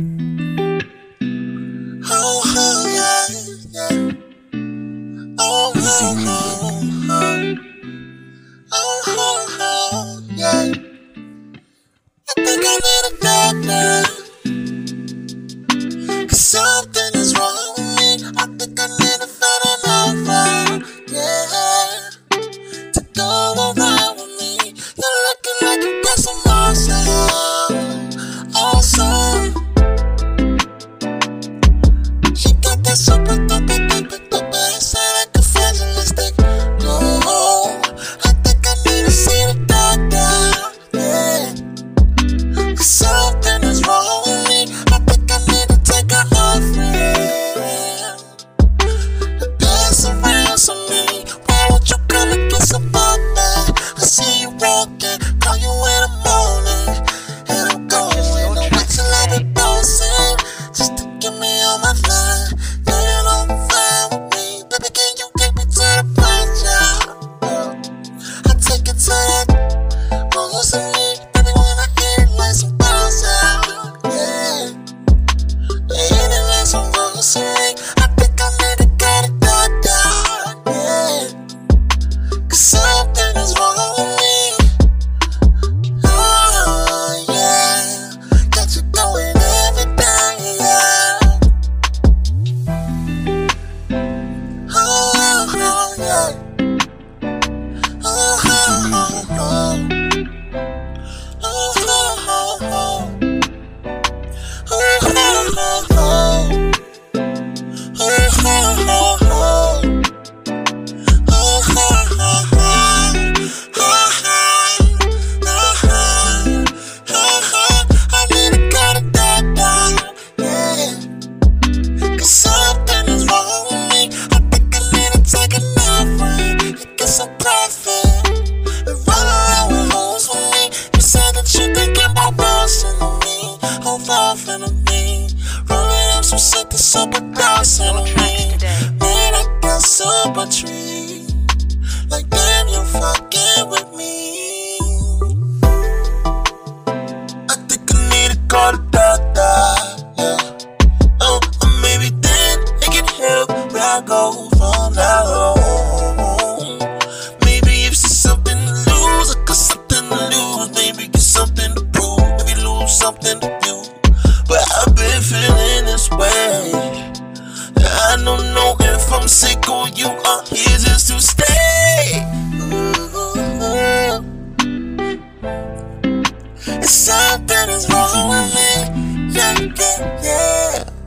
Oh, oh, yeah, yeah. Oh, oh, oh. so the super gloss on me. I got super tree. Like, damn, you fucking with me. I think I need to call the doctor. Yeah. Oh, maybe then it can help where I go. I don't know if I'm sick or you are here just to stay. Ooh. Something is wrong with me. Yeah, yeah, yeah.